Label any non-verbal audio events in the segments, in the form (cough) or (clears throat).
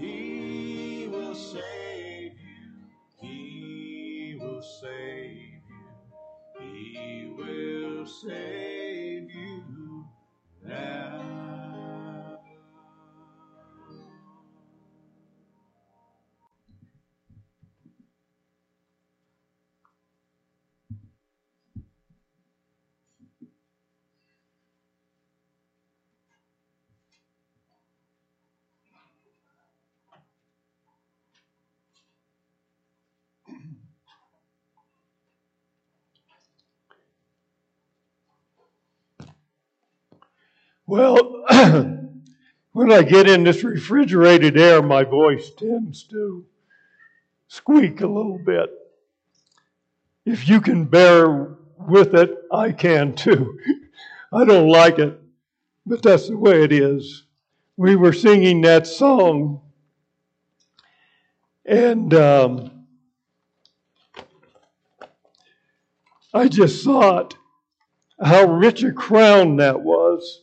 He will save you. He will save you. He will save Well, (clears throat) when I get in this refrigerated air, my voice tends to squeak a little bit. If you can bear with it, I can too. (laughs) I don't like it, but that's the way it is. We were singing that song, and um, I just thought how rich a crown that was.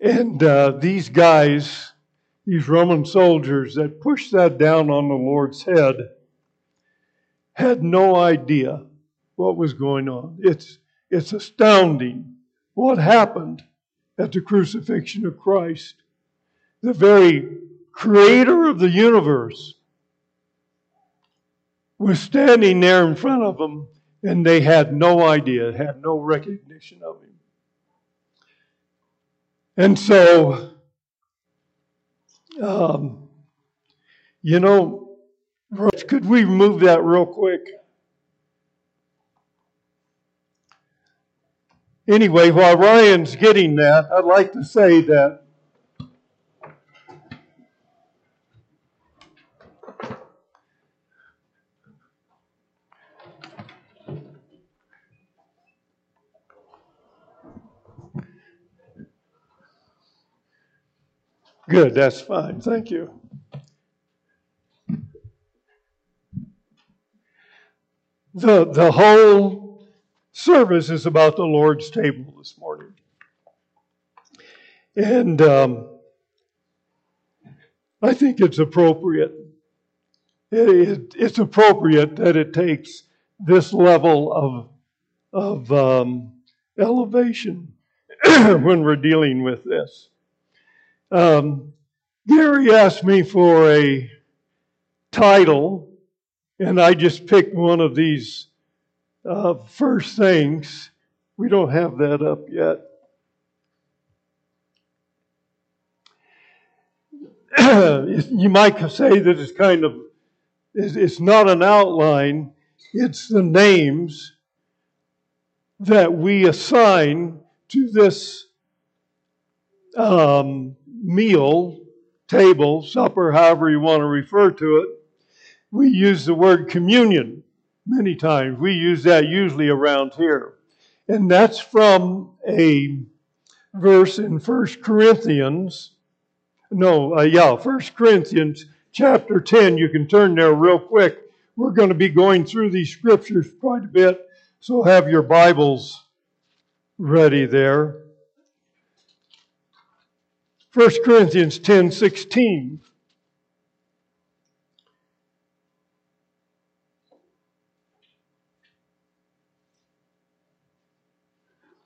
And uh, these guys, these Roman soldiers that pushed that down on the Lord's head, had no idea what was going on. It's, it's astounding what happened at the crucifixion of Christ. The very creator of the universe was standing there in front of them, and they had no idea, had no recognition of him. And so, um, you know, could we move that real quick? Anyway, while Ryan's getting that, I'd like to say that Good, that's fine. Thank you. The, the whole service is about the Lord's table this morning. And um, I think it's appropriate. It, it, it's appropriate that it takes this level of, of um, elevation (clears throat) when we're dealing with this. Um, Gary asked me for a title, and I just picked one of these uh, first things. We don't have that up yet. (clears throat) you might say that it's kind of it's not an outline it's the names that we assign to this um, meal, table, supper, however you want to refer to it, we use the word communion many times. We use that usually around here. And that's from a verse in 1 Corinthians. No, uh, yeah, 1 Corinthians chapter 10. You can turn there real quick. We're going to be going through these scriptures quite a bit, so have your Bibles ready there. 1 Corinthians 10 16.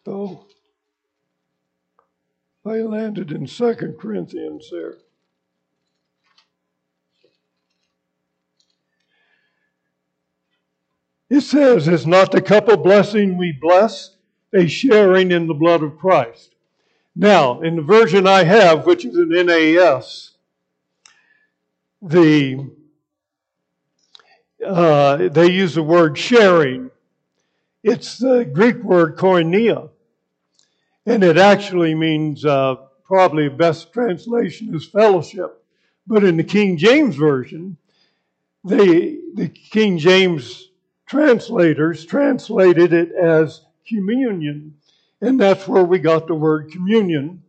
Oh, I landed in 2 Corinthians there. It says, Is not the cup of blessing we bless a sharing in the blood of Christ? Now, in the version I have, which is an NAS, the uh, they use the word sharing. It's the Greek word koinonia, and it actually means uh, probably best translation is fellowship. But in the King James version, they the King James translators translated it as communion. And that's where we got the word communion.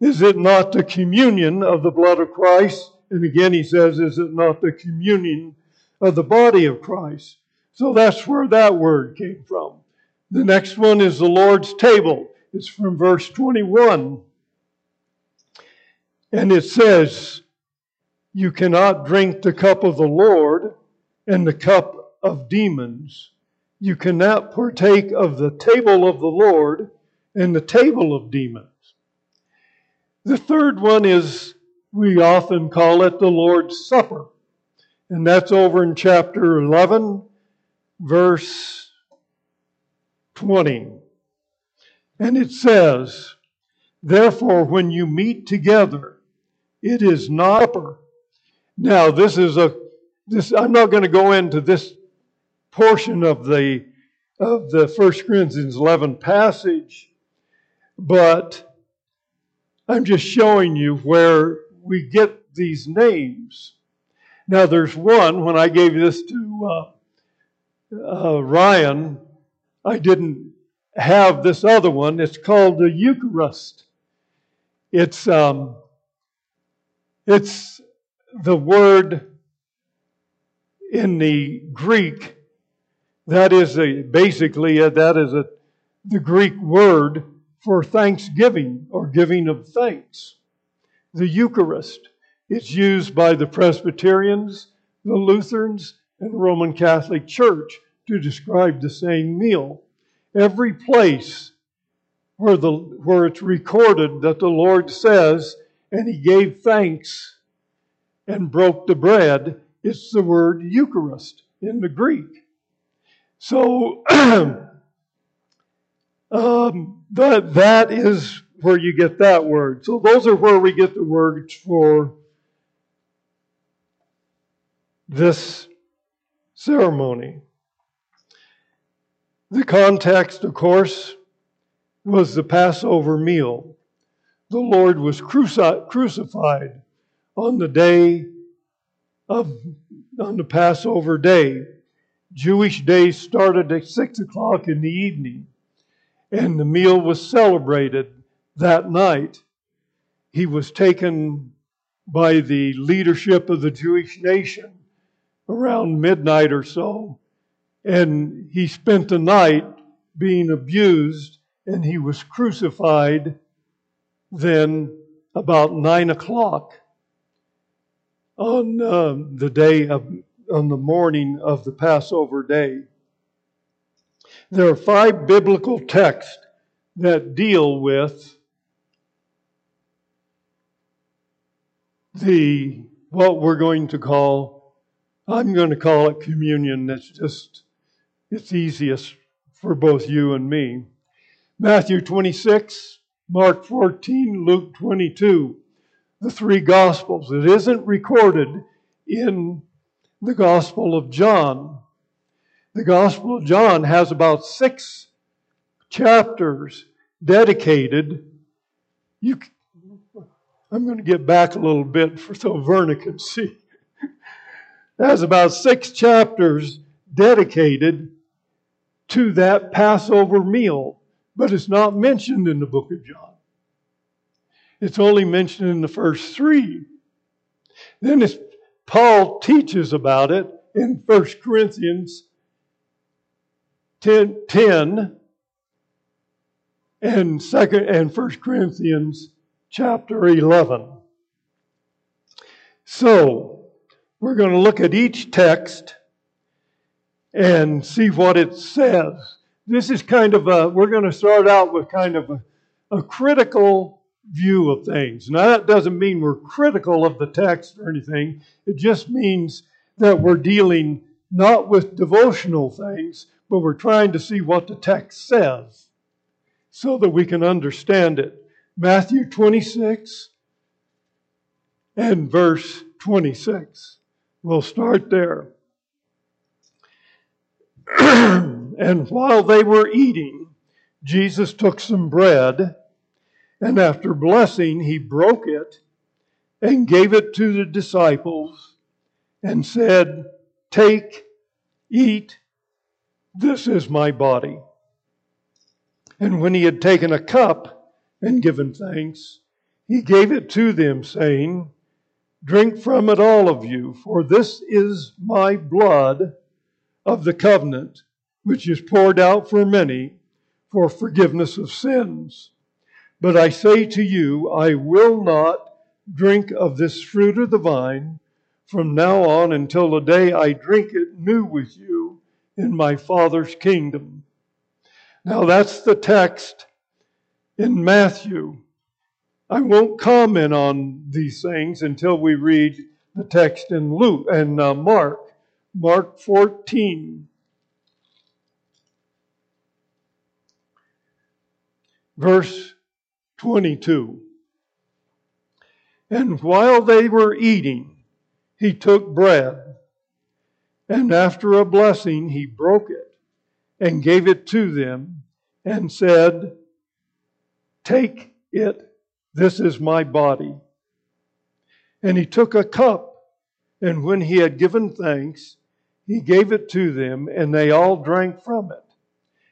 Is it not the communion of the blood of Christ? And again, he says, is it not the communion of the body of Christ? So that's where that word came from. The next one is the Lord's table. It's from verse 21. And it says, You cannot drink the cup of the Lord and the cup of demons. You cannot partake of the table of the Lord and the table of demons. The third one is, we often call it the Lord's Supper. And that's over in chapter 11, verse 20. And it says, Therefore, when you meet together, it is not supper. Now, this is a this I'm not going to go into this portion of the of the 1 Corinthians 11 passage, but I'm just showing you where we get these names. Now, there's one, when I gave this to uh, uh, Ryan, I didn't have this other one. It's called the Eucharist. It's, um, it's the word in the Greek that is a, basically a, that is a, the Greek word for thanksgiving or giving of thanks. The Eucharist. is used by the Presbyterians, the Lutherans, and the Roman Catholic Church to describe the same meal. Every place where, the, where it's recorded that the Lord says, and he gave thanks and broke the bread, it's the word Eucharist in the Greek. So (clears throat) um, that, that is where you get that word. So those are where we get the words for this ceremony. The context, of course, was the Passover meal. The Lord was cruci- crucified on the day of on the Passover day. Jewish days started at six o'clock in the evening, and the meal was celebrated that night. He was taken by the leadership of the Jewish nation around midnight or so, and he spent the night being abused, and he was crucified then about nine o'clock on uh, the day of on the morning of the Passover day. There are five biblical texts that deal with the what we're going to call I'm going to call it communion. That's just it's easiest for both you and me. Matthew 26, Mark 14, Luke 22 the three Gospels. It isn't recorded in the Gospel of John. The Gospel of John has about six chapters dedicated. You, I'm going to get back a little bit for so Verna can see. Has about six chapters dedicated to that Passover meal, but it's not mentioned in the book of John. It's only mentioned in the first three. Then Paul teaches about it in 1 Corinthians 10, 10 and second and 1 Corinthians chapter 11. So, we're going to look at each text and see what it says. This is kind of a, we're going to start out with kind of a, a critical view of things. Now, that doesn't mean we're critical of the text or anything, it just means that we're dealing not with devotional things, but we're trying to see what the text says so that we can understand it. Matthew 26 and verse 26. We'll start there. (clears throat) and while they were eating, Jesus took some bread and after blessing, he broke it and gave it to the disciples and said, Take, eat, this is my body. And when he had taken a cup and given thanks, he gave it to them, saying, Drink from it, all of you, for this is my blood of the covenant, which is poured out for many for forgiveness of sins. But I say to you, I will not drink of this fruit of the vine from now on until the day I drink it new with you in my Father's kingdom. Now that's the text in Matthew. I won't comment on these things until we read the text in Luke and uh, Mark, Mark 14. Verse 22. And while they were eating, he took bread, and after a blessing, he broke it and gave it to them, and said, Take it, this is my body. And he took a cup, and when he had given thanks, he gave it to them, and they all drank from it.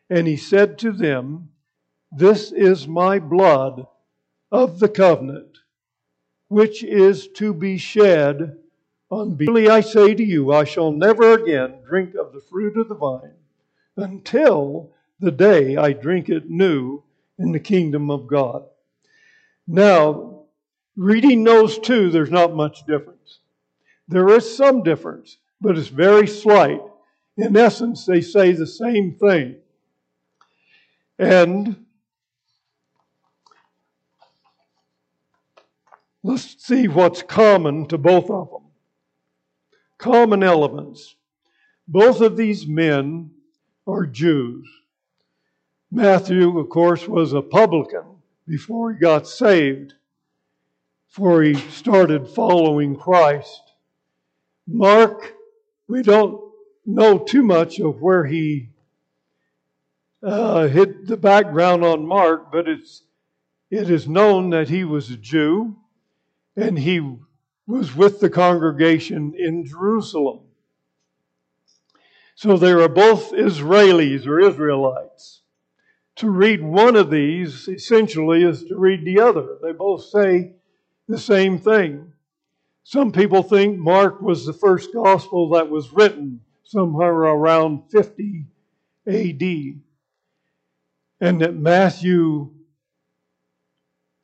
And he said to them, This is my blood of the covenant, which is to be shed on Truly I say to you, I shall never again drink of the fruit of the vine until the day I drink it new in the kingdom of God. Now, reading those two, there's not much difference. There is some difference, but it's very slight. In essence, they say the same thing. And let's see what's common to both of them. Common elements. Both of these men are Jews. Matthew, of course, was a publican before he got saved, before he started following Christ. Mark, we don't know too much of where he uh, hit the background on Mark, but it's it is known that he was a Jew and he was with the congregation in Jerusalem. So they are both Israelis or Israelites. To read one of these essentially is to read the other. They both say the same thing. Some people think Mark was the first gospel that was written somewhere around 50 AD, and that Matthew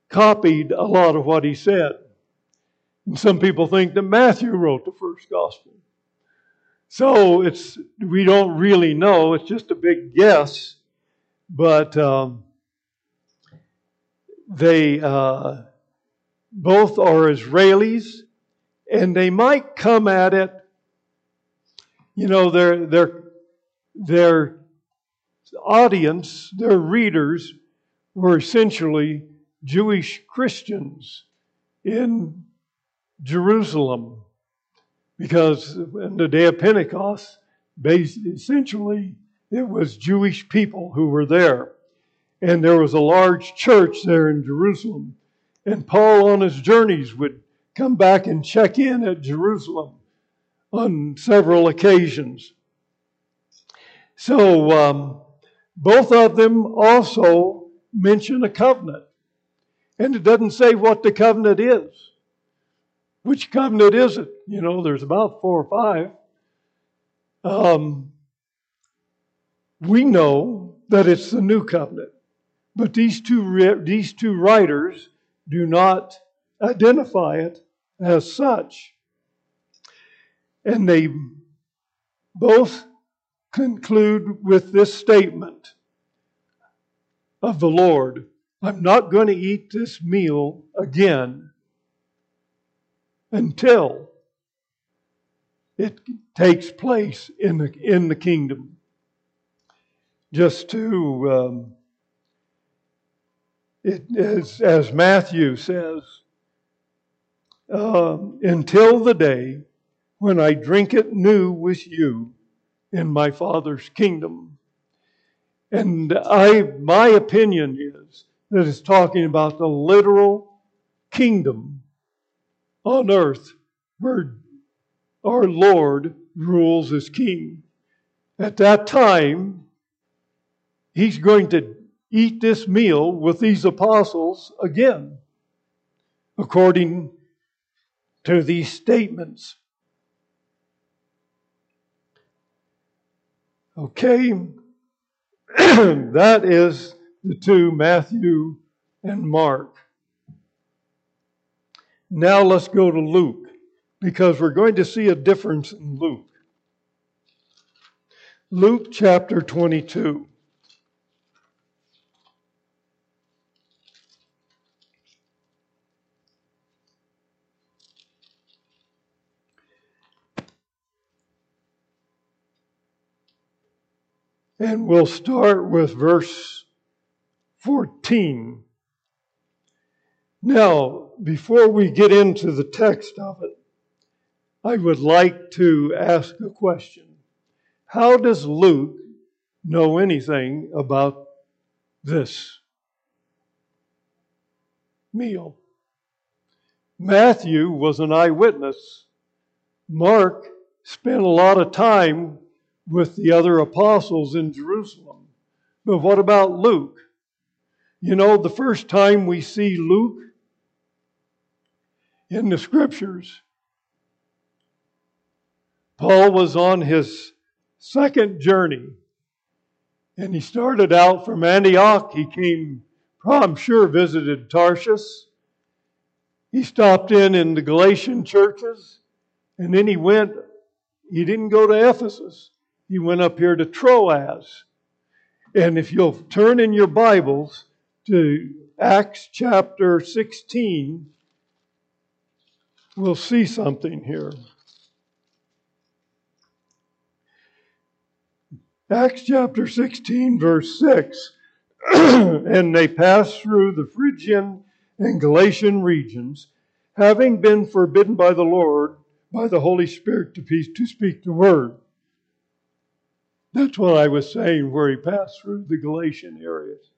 copied a lot of what he said. Some people think that Matthew wrote the first gospel. So it's we don't really know. It's just a big guess, but um, they uh, both are Israelis, and they might come at it. You know, their their their audience, their readers, were essentially Jewish Christians in Jerusalem because in the day of Pentecost, essentially it was Jewish people who were there. And there was a large church there in Jerusalem. And Paul, on his journeys, would come back and check in at Jerusalem on several occasions. So, um, both of them also mention a covenant. And it doesn't say what the covenant is. Which covenant is it? You know, there's about four or five. Um, we know that it's the new covenant, but these two these two writers do not identify it as such, and they both conclude with this statement of the Lord: "I'm not going to eat this meal again." Until it takes place in the, in the kingdom. Just to, um, it, as, Matthew says, um, until the day when I drink it new with you in my Father's kingdom. And I, my opinion is that it's talking about the literal kingdom on earth where our Lord rules as king. At that time, he's going to eat this meal with these apostles again, according to these statements. Okay, (clears throat) that is the two, Matthew and Mark. Now let's go to Luke because we're going to see a difference in Luke. Luke chapter 22. And we'll start with verse 14. Now, before we get into the text of it, I would like to ask a question. How does Luke know anything about this meal? Matthew was an eyewitness. Mark spent a lot of time with the other apostles in Jerusalem. But what about Luke? You know, the first time we see Luke in the scriptures, Paul was on his second journey. And he started out from Antioch. He came, I'm sure, visited Tarsus. He stopped in in the Galatian churches. And then he went, he didn't go to Ephesus he went up here to Troas. And if you'll turn in your Bibles to Acts chapter 16, we'll see something here. Acts chapter 16, verse 6. (clears throat) and they passed through the Phrygian and Galatian regions, having been forbidden by the Lord, by the Holy Spirit, to, to speak the word. That's what I was saying where he passed through the Galatian areas.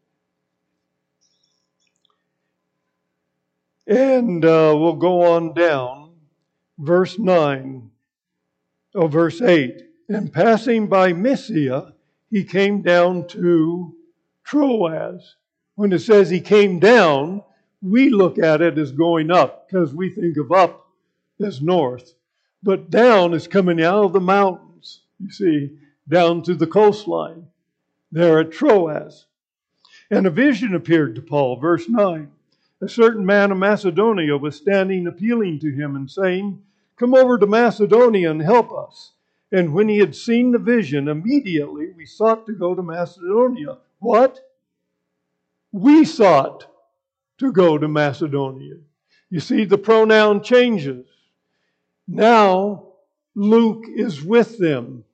And uh, we'll go on down, verse 9, or verse 8. And passing by Mysia, he came down to Troas. When it says he came down, we look at it as going up because we think of up as north. But down is coming out of the mountains, you see down to the coastline there at Troas. And a vision appeared to Paul, verse 9. A certain man of Macedonia was standing appealing to him and saying, Come over to Macedonia and help us. And when he had seen the vision, immediately we sought to go to Macedonia. What? We sought to go to Macedonia. You see, the pronoun changes. Now Luke is with them.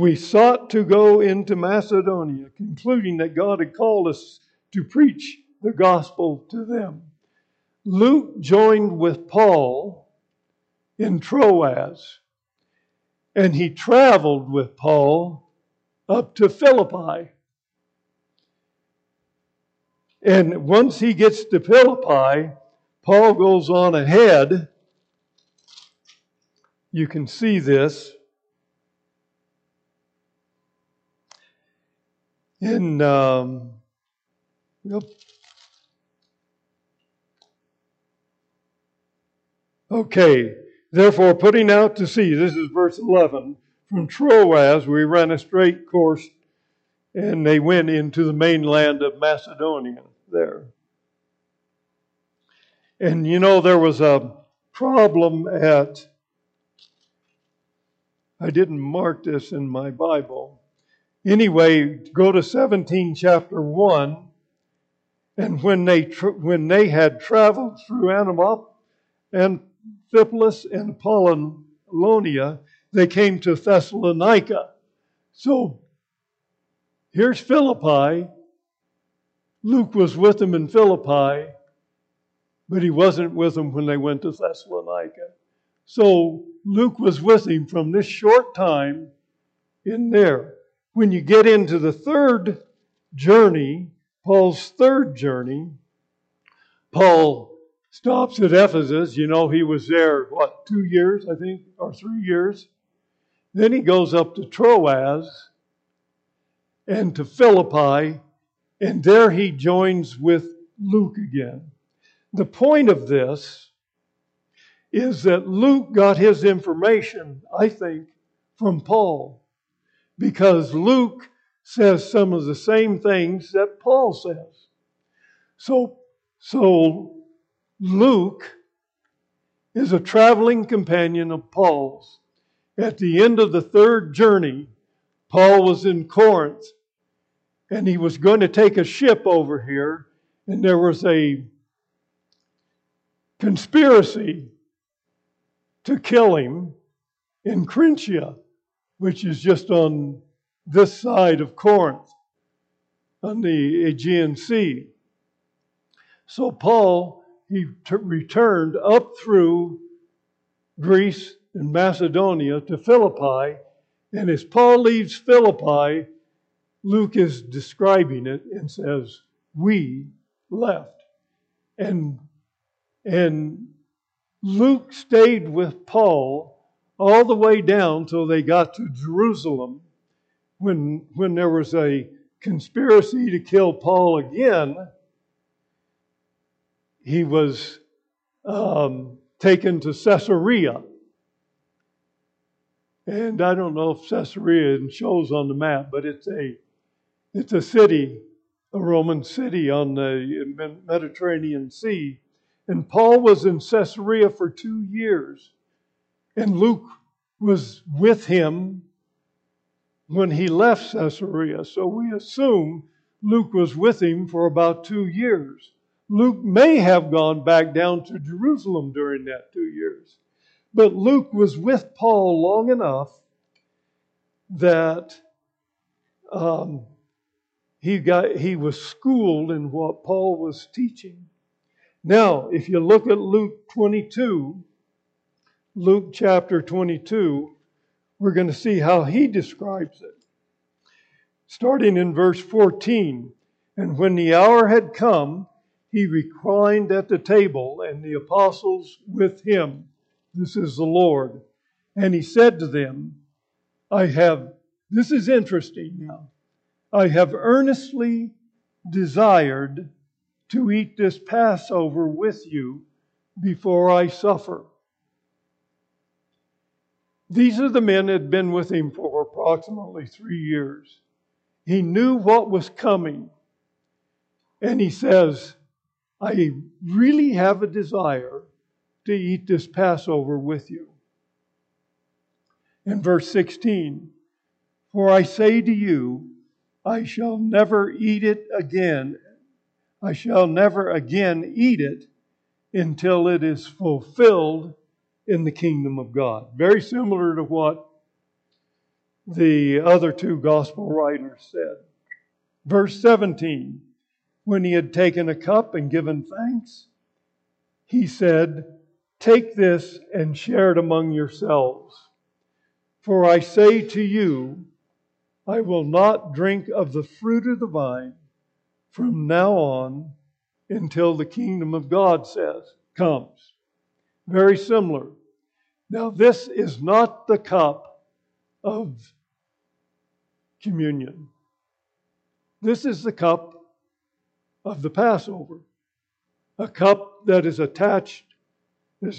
We sought to go into Macedonia, concluding that God had called us to preach the gospel to them. Luke joined with Paul in Troas, and he traveled with Paul up to Philippi. And once he gets to Philippi, Paul goes on ahead. You can see this in um, yep. okay therefore putting out to sea this is verse 11 from troas we ran a straight course and they went into the mainland of macedonia there and you know there was a problem at i didn't mark this in my bible Anyway, go to 17 chapter 1. And when they, tra- when they had traveled through Antioch and Amphipolis and Apollonia, they came to Thessalonica. So here's Philippi. Luke was with them in Philippi, but he wasn't with them when they went to Thessalonica. So Luke was with him from this short time in there when you get into the third journey, Paul's third journey, Paul stops at Ephesus. You know, he was there, what, two years, I think, or three years. Then he goes up to Troas and to Philippi, and there he joins with Luke again. The point of this is that Luke got his information, I think, from Paul because Luke says some of the same things that Paul says. So So Luke is a traveling companion of Paul's. At the end of the third journey, Paul was in Corinth and he was going to take a ship over here, and there was a conspiracy to kill him in Cenchrea, which is just on this side of Corinth, on the Aegean Sea. So Paul, he t- returned up through Greece and Macedonia to Philippi. And as Paul leaves Philippi, Luke is describing it and says, We left. And, and Luke stayed with Paul all the way down till they got to Jerusalem when, when there was a conspiracy to kill Paul again. He was um, taken to Caesarea. And I don't know if Caesarea shows on the map, but it's a it's a city, a Roman city on the Mediterranean Sea. And Paul was in Caesarea for two years. And Luke was with him when he left Caesarea. So we assume Luke was with him for about two years. Luke may have gone back down to Jerusalem during that two years. But Luke was with Paul long enough that um, he got he was schooled in what Paul was teaching. Now, if you look at Luke 22, Luke chapter 22, we're going to see how he describes it. Starting in verse 14, and when the hour had come, he reclined at the table, and the apostles with him. This is the Lord. And he said to them, I have, this is interesting now. I have earnestly desired to eat this Passover with you before I suffer. These are the men that had been with him for approximately three years. He knew what was coming. And he says, I really have a desire to eat this Passover with you. In verse 16, for I say to you, I shall never eat it again. I shall never again eat it until it is fulfilled in the kingdom of God. Very similar to what the other two gospel writers said. Verse 17 When he had taken a cup and given thanks, he said, Take this and share it among yourselves. For I say to you, I will not drink of the fruit of the vine from now on until the kingdom of God says comes. Very similar. Now this is not the cup of communion. This is the cup of the Passover. A cup that is attached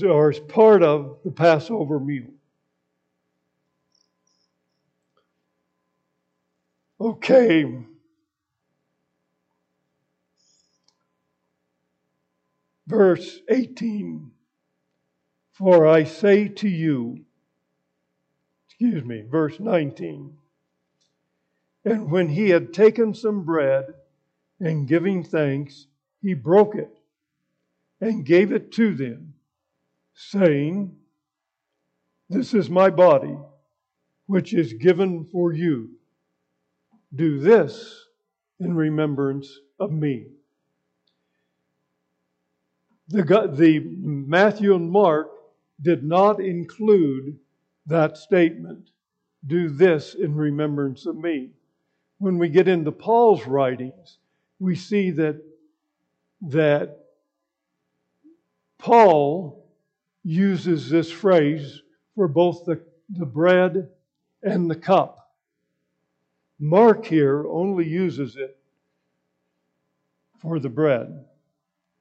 or is part of the Passover meal. Okay. Verse 18 For I say to you, excuse me, verse 19. And when he had taken some bread and giving thanks, he broke it and gave it to them, saying, This is my body, which is given for you. Do this in remembrance of me. The, the Matthew and Mark did not include that statement. Do this in remembrance of me. When we get into Paul's writings, we see that, that Paul uses this phrase for both the, the bread and the cup. Mark here only uses it for the bread.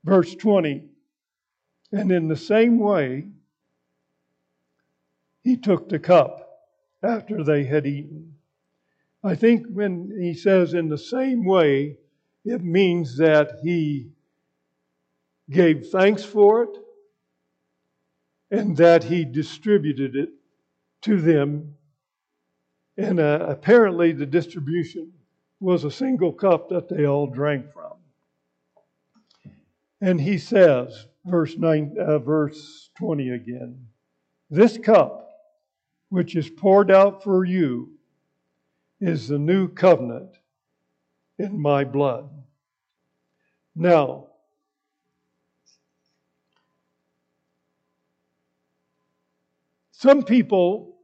Verse 20 And in the same way, he took the cup after they had eaten. I think when he says in the same way, it means that he gave thanks for it, and that he distributed it to them. And uh, apparently, the distribution was a single cup that they all drank from. And he says, verse, nine, uh, verse 20 again, this cup which is poured out for you is the new covenant in my blood. Now, some people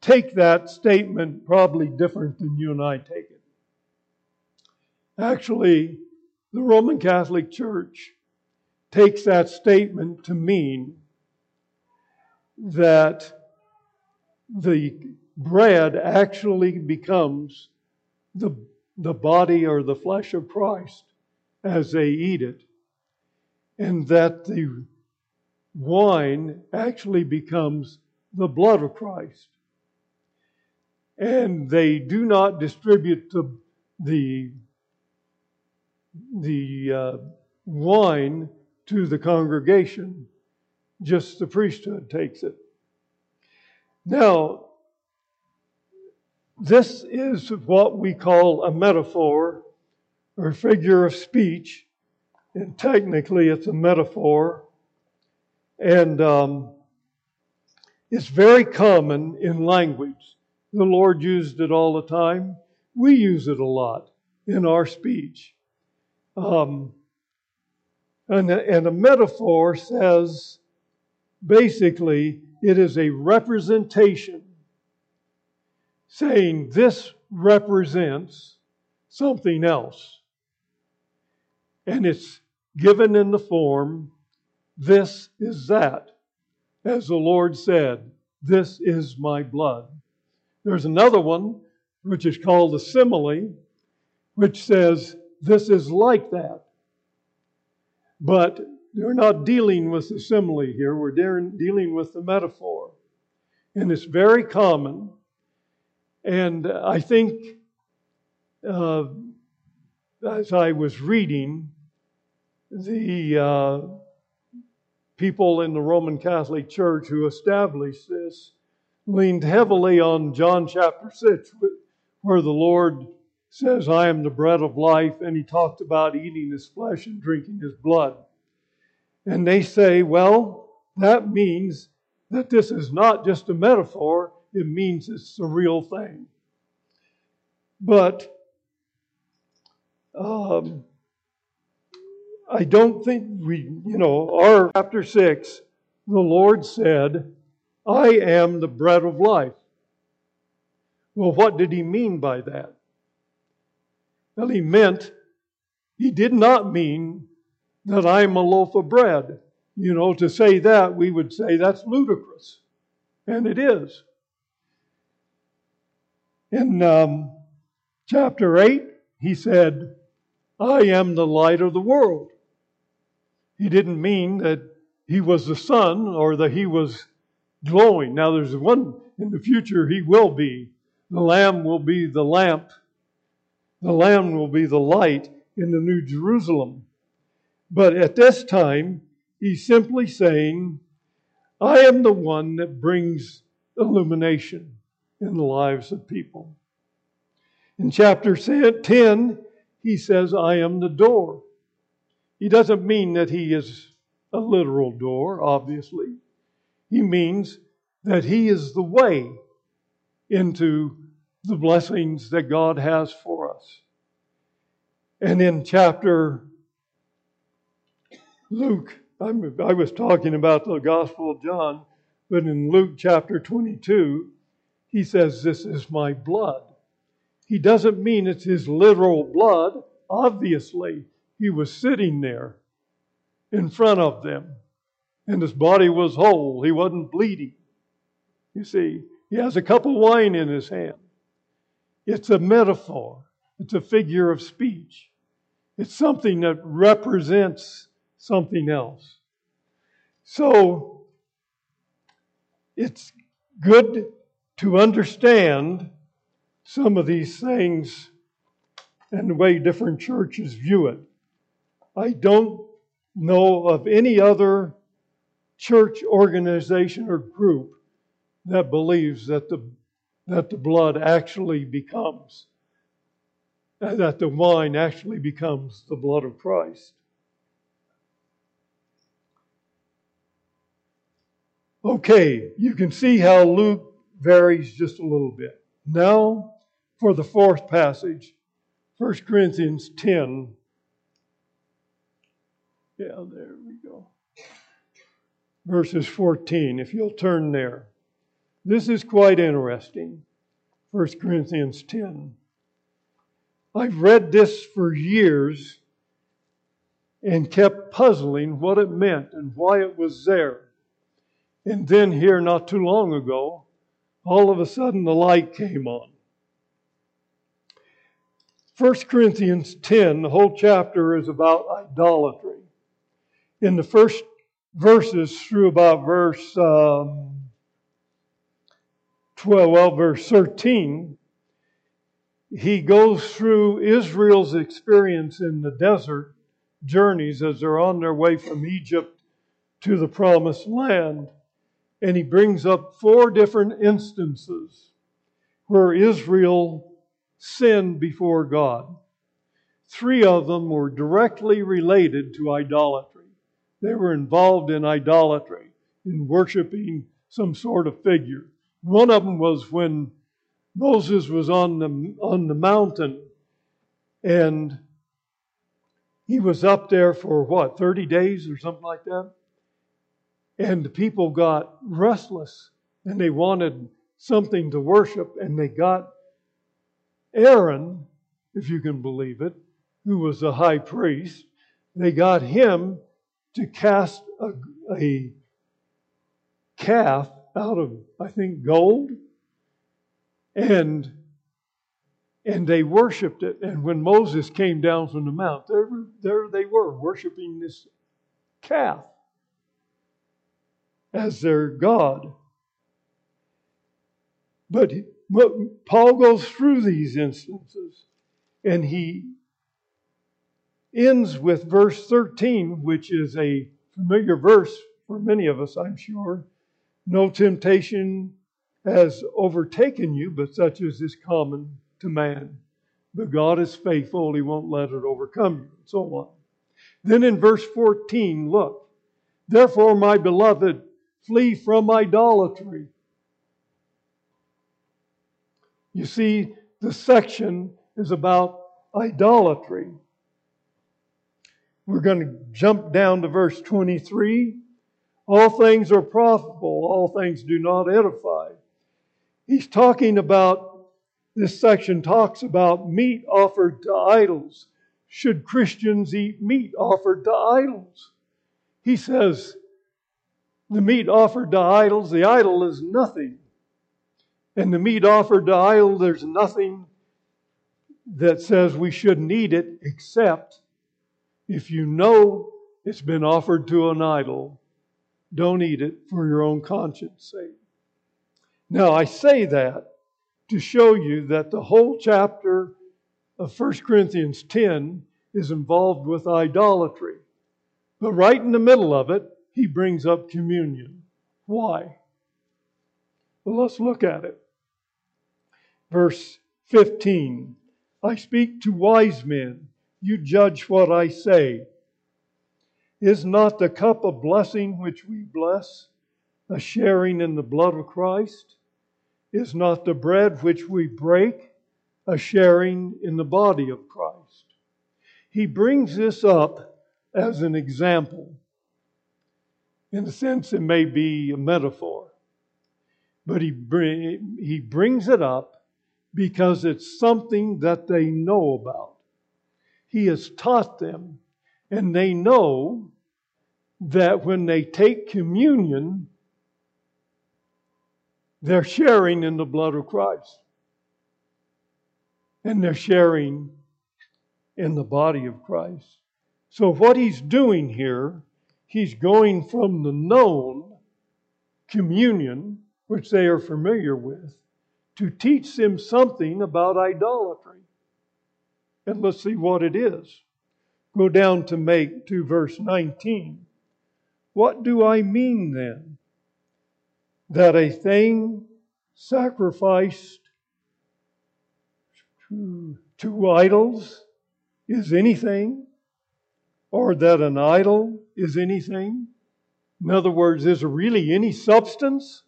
take that statement probably different than you and I take it. Actually, the Roman Catholic Church takes that statement to mean that the bread actually becomes the, the body or the flesh of Christ as they eat it, and that the wine actually becomes the blood of Christ. And they do not distribute the, the, the uh, wine to the congregation, just the priesthood takes it. Now, this is what we call a metaphor or figure of speech. And technically, it's a metaphor. And um, it's very common in language. The Lord used it all the time. We use it a lot in our speech. Um, and, and a metaphor says basically it is a representation saying this represents something else. And it's given in the form, this is that. As the Lord said, this is my blood. There's another one, which is called a simile, which says, this is like that. But we're not dealing with the simile here, we're dealing with the metaphor. And it's very common. And I think uh, as I was reading, the uh, people in the Roman Catholic Church who established this leaned heavily on John chapter 6, where the Lord says, I am the bread of life, and he talked about eating his flesh and drinking his blood. And they say, well, that means that this is not just a metaphor, it means it's a real thing. But um, I don't think we, you know, our chapter 6, the Lord said, I am the bread of life. Well, what did he mean by that? Well, he meant, he did not mean that I'm a loaf of bread. You know, to say that, we would say that's ludicrous. And it is. In um, chapter 8, he said, I am the light of the world. He didn't mean that he was the sun or that he was glowing. Now, there's one in the future, he will be. The Lamb will be the lamp the Lamb will be the light in the New Jerusalem. But at this time, he's simply saying, I am the one that brings illumination in the lives of people. In chapter 10, he says, I am the door. He doesn't mean that he is a literal door, obviously. He means that he is the way into the blessings that God has for us. And in chapter Luke, I'm, i was talking about the Gospel of John, but in Luke chapter 22, he says, This is my blood. He doesn't mean it's his literal blood. Obviously, he was sitting there in front of them, and his body was whole. He wasn't bleeding. You see, he has a cup of wine in his hand. It's a metaphor, it's a figure of speech, it's something that represents something else. So, it's good to understand some of these things and the way different churches view it. I don't know of any other church organization or group that believes that the, that the blood actually becomes, that the wine actually becomes the blood of Christ. Okay, you can see how Luke varies just a little bit. Now, for the fourth passage, 1 Corinthians 10. Yeah, there we go. Verses 14, if you'll turn there. This is quite interesting. 1 Corinthians 10. I've read this for years and kept puzzling what it meant and why it was there. And then, here not too long ago, all of a sudden the light came on. 1 Corinthians 10, the whole chapter is about idolatry. In the first verses through about verse um, 12, well, verse 13, he goes through Israel's experience in the desert journeys as they're on their way from Egypt to the promised land and he brings up four different instances where Israel sinned before God. Three of them were directly related to idolatry. They were involved in idolatry, in worshiping some sort of figure. One of them was when Moses was on the, on the mountain and he was up there for what, 30 days or something like that? And people got restless and they wanted something to worship, and they got Aaron, if you can believe it, who was the high priest, they got him to cast a, a calf out of, I think, gold. And and they worshipped it. And when Moses came down from the mount, there, there they were worshiping this calf as their God. But Paul goes through these instances and he ends with verse 13, which is a familiar verse for many of us, I'm sure. No temptation has overtaken you, but such as is common to man. But God is faithful, He won't let it overcome you, and so on. Then in verse 14, look, therefore, my beloved, Flee from idolatry. You see, the section is about idolatry. We're going to jump down to verse 23. All things are profitable, all things do not edify. He's talking about, this section talks about meat offered to idols. Should Christians eat meat offered to idols? He says, the meat offered to idols, the idol is nothing. And the meat offered to idol, there's nothing that says we shouldn't eat it except if you know it's been offered to an idol, don't eat it for your own conscience sake. Now, I say that to show you that the whole chapter of 1 Corinthians 10 is involved with idolatry. But right in the middle of it, he brings up communion. Why? Well, let's look at it. Verse 15 I speak to wise men, you judge what I say. Is not the cup of blessing which we bless a sharing in the blood of Christ? Is not the bread which we break a sharing in the body of Christ? He brings this up as an example in a sense, it may be a metaphor, but he, bring, he brings it up because it's something that they know about. He has taught them, and they know that when they take communion, they're sharing in the blood of Christ. And they're sharing in the body of Christ. So, what he's doing here he's going from the known communion, which they are familiar with, to teach them something about idolatry. And let's see what it is. go down to make to verse 19. What do I mean then? That a thing sacrificed to, to idols is anything? Or that an idol is anything? In other words, is there really any substance?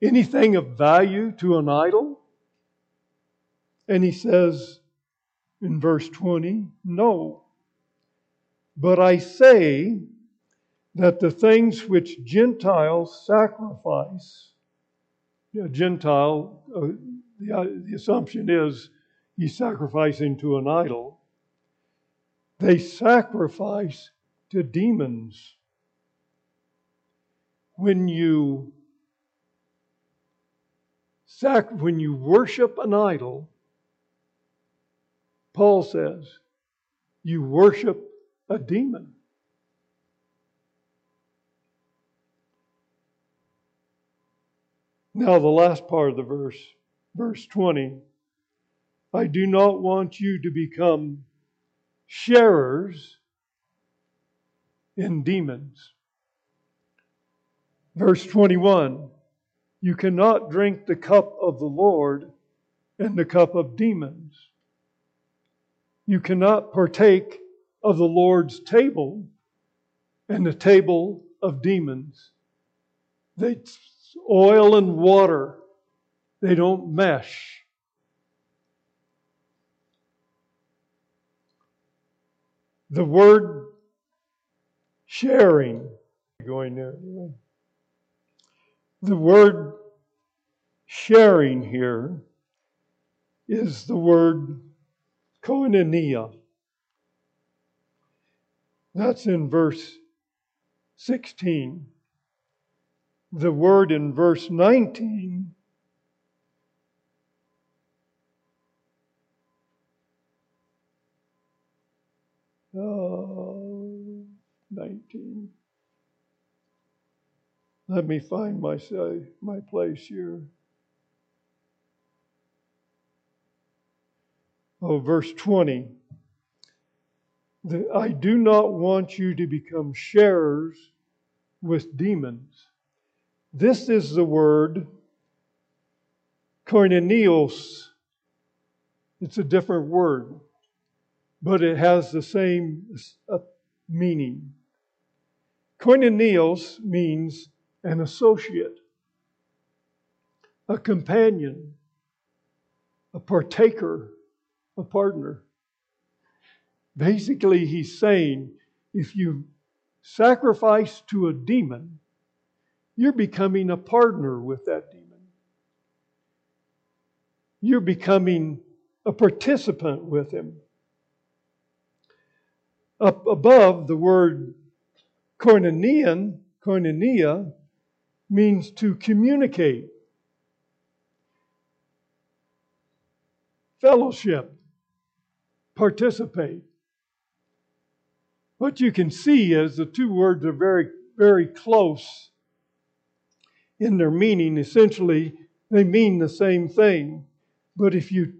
Anything of value to an idol? And he says in verse 20, No. But I say that the things which Gentiles sacrifice, a Gentile, uh, the, uh, the assumption is he's sacrificing to an idol, they sacrifice to demons. When you sac- when you worship an idol, Paul says, you worship a demon. Now, the last part of the verse, verse 20 I do not want you to become sharers in demons. Verse 21 You cannot drink the cup of the Lord and the cup of demons. You cannot partake of the Lord's table and the table of demons. They oil and water, they don't mesh. The word sharing, going there. The word sharing here is the word koinonia. That's in verse 16 the word in verse 19 oh, 19 let me find my, my place here oh verse 20 I do not want you to become sharers with demons. This is the word koinonios. It's a different word, but it has the same uh, meaning. Koinonios means an associate, a companion, a partaker, a partner. Basically, he's saying if you sacrifice to a demon, you're becoming a partner with that demon. You're becoming a participant with him. Up above, the word koinonian, koinonia, means to communicate, fellowship, participate. What you can see is the two words are very, very close in their meaning. Essentially, they mean the same thing. But if you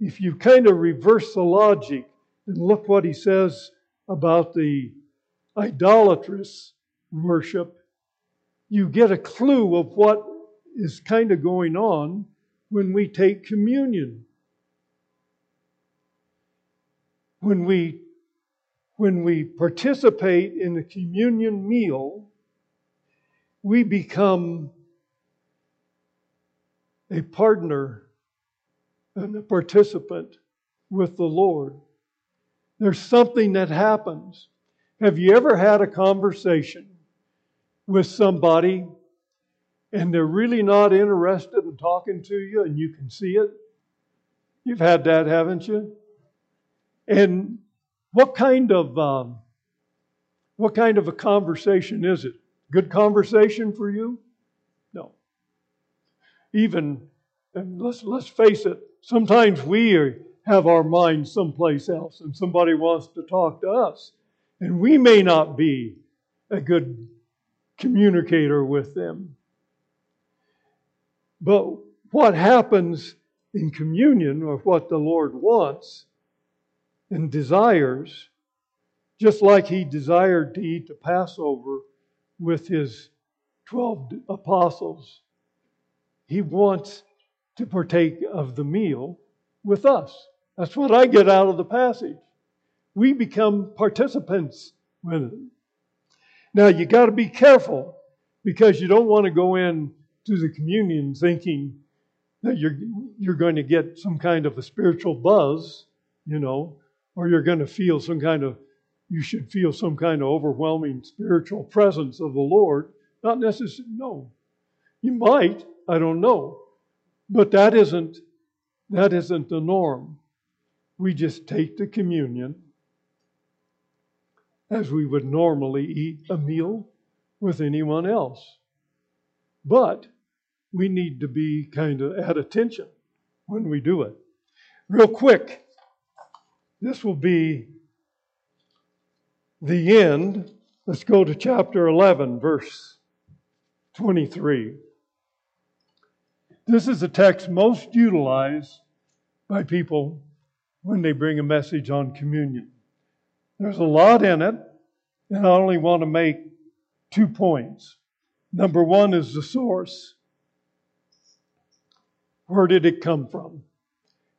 if you kind of reverse the logic and look what he says about the idolatrous worship, you get a clue of what is kind of going on when we take communion. When we when we participate in the communion meal, we become a partner and a participant with the Lord. There's something that happens. Have you ever had a conversation with somebody and they're really not interested in talking to you and you can see it? You've had that, haven't you? And what kind of um, what kind of a conversation is it? Good conversation for you? No. Even, let's, let's face it, sometimes we have our minds someplace else and somebody wants to talk to us. And we may not be a good communicator with them. But what happens in communion, or what the Lord wants and desires, just like he desired to eat the Passover with his 12 apostles, he wants to partake of the meal with us. That's what I get out of the passage. We become participants with it. Now, you got to be careful because you don't want to go in to the communion thinking that you're, you're going to get some kind of a spiritual buzz, you know, or you're going to feel some kind of, you should feel some kind of overwhelming spiritual presence of the Lord. Not necessarily, no. You might, I don't know. But that isn't, that isn't the norm. We just take the communion as we would normally eat a meal with anyone else. But we need to be kind of at attention when we do it. Real quick, this will be the end. Let's go to chapter 11, verse 23. This is a text most utilized by people when they bring a message on communion. There's a lot in it, and I only want to make two points. Number one is the source. Where did it come from?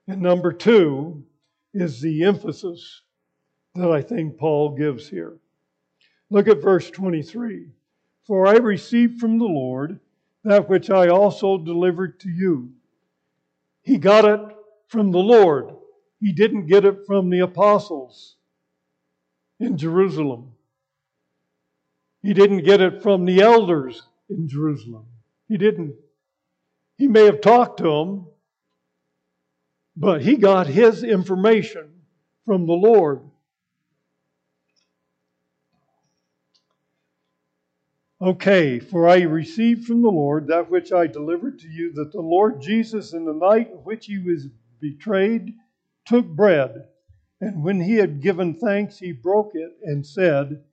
And number two is the emphasis that I think Paul gives here. Look at verse 23. For I received from the Lord that which I also delivered to you. He got it from the Lord. He didn't get it from the apostles in Jerusalem. He didn't get it from the elders in Jerusalem. He didn't he may have talked to them, but he got his information from the Lord. Okay, for I received from the Lord that which I delivered to you, that the Lord Jesus, in the night in which he was betrayed, took bread, and when he had given thanks, he broke it and said,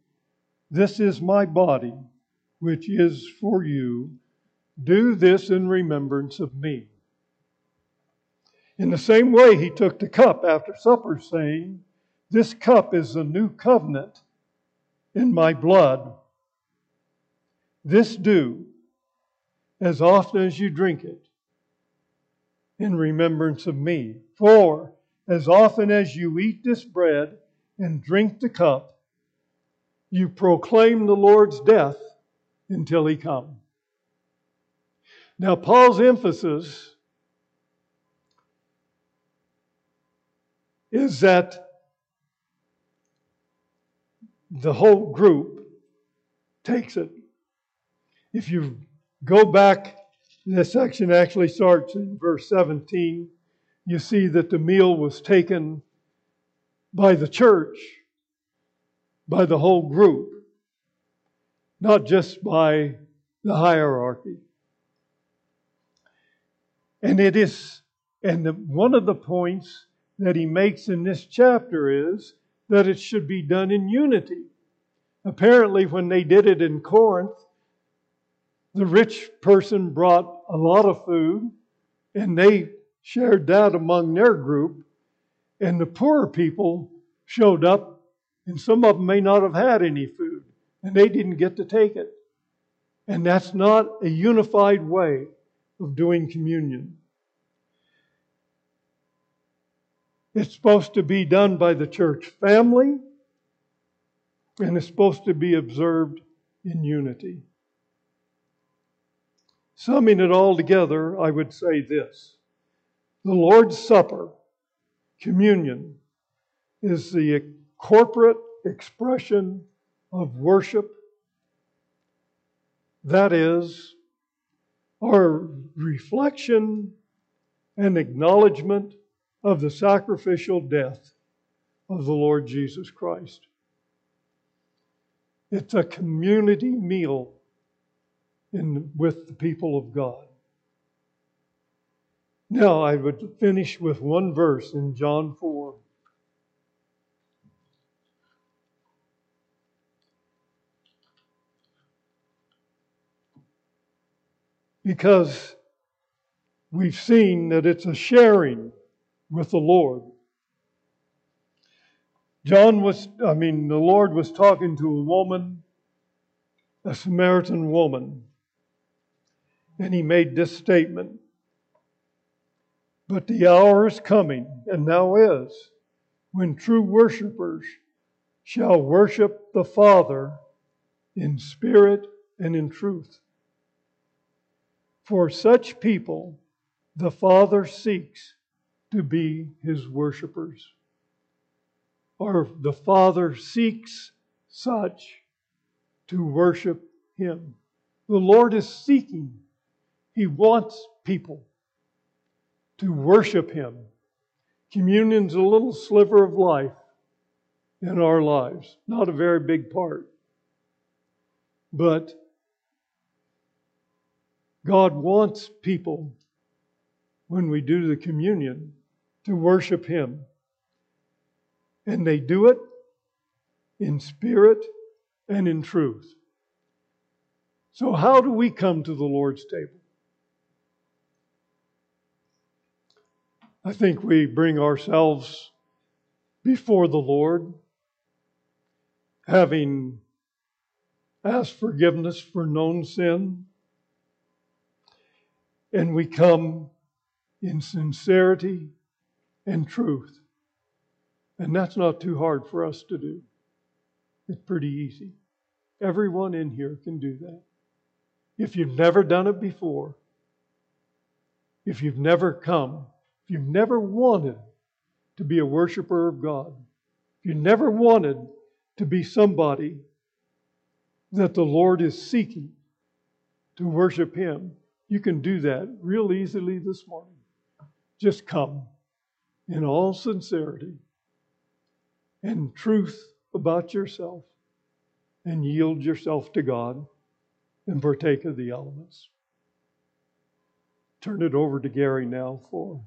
This is my body, which is for you. Do this in remembrance of me. In the same way, he took the cup after supper, saying, This cup is the new covenant in my blood. This do as often as you drink it in remembrance of me. For as often as you eat this bread and drink the cup, you proclaim the Lord's death until he come. Now, Paul's emphasis is that the whole group takes it. If you go back, this section actually starts in verse 17. You see that the meal was taken by the church, by the whole group, not just by the hierarchy. And it is, and the, one of the points that he makes in this chapter is that it should be done in unity. Apparently, when they did it in Corinth, the rich person brought a lot of food and they shared that among their group, and the poorer people showed up, and some of them may not have had any food, and they didn't get to take it. And that's not a unified way of doing communion. It's supposed to be done by the church family, and it's supposed to be observed in unity. Summing it all together, I would say this The Lord's Supper, communion, is the corporate expression of worship. That is, our reflection and acknowledgement of the sacrificial death of the Lord Jesus Christ. It's a community meal in, with the people of God. Now, I would finish with one verse in John 4. Because we've seen that it's a sharing with the Lord. John was, I mean, the Lord was talking to a woman, a Samaritan woman, and he made this statement. But the hour is coming, and now is, when true worshipers shall worship the Father in spirit and in truth. For such people, the Father seeks to be his worshipers. Or the Father seeks such to worship him. The Lord is seeking, he wants people to worship him. Communion's a little sliver of life in our lives, not a very big part. But God wants people, when we do the communion, to worship Him. And they do it in spirit and in truth. So, how do we come to the Lord's table? I think we bring ourselves before the Lord, having asked forgiveness for known sin, and we come in sincerity and truth. And that's not too hard for us to do. It's pretty easy. Everyone in here can do that. If you've never done it before, if you've never come, if you've never wanted to be a worshiper of God, if you never wanted to be somebody that the Lord is seeking to worship Him, you can do that real easily this morning. Just come in all sincerity and truth about yourself and yield yourself to God and partake of the elements. Turn it over to Gary now for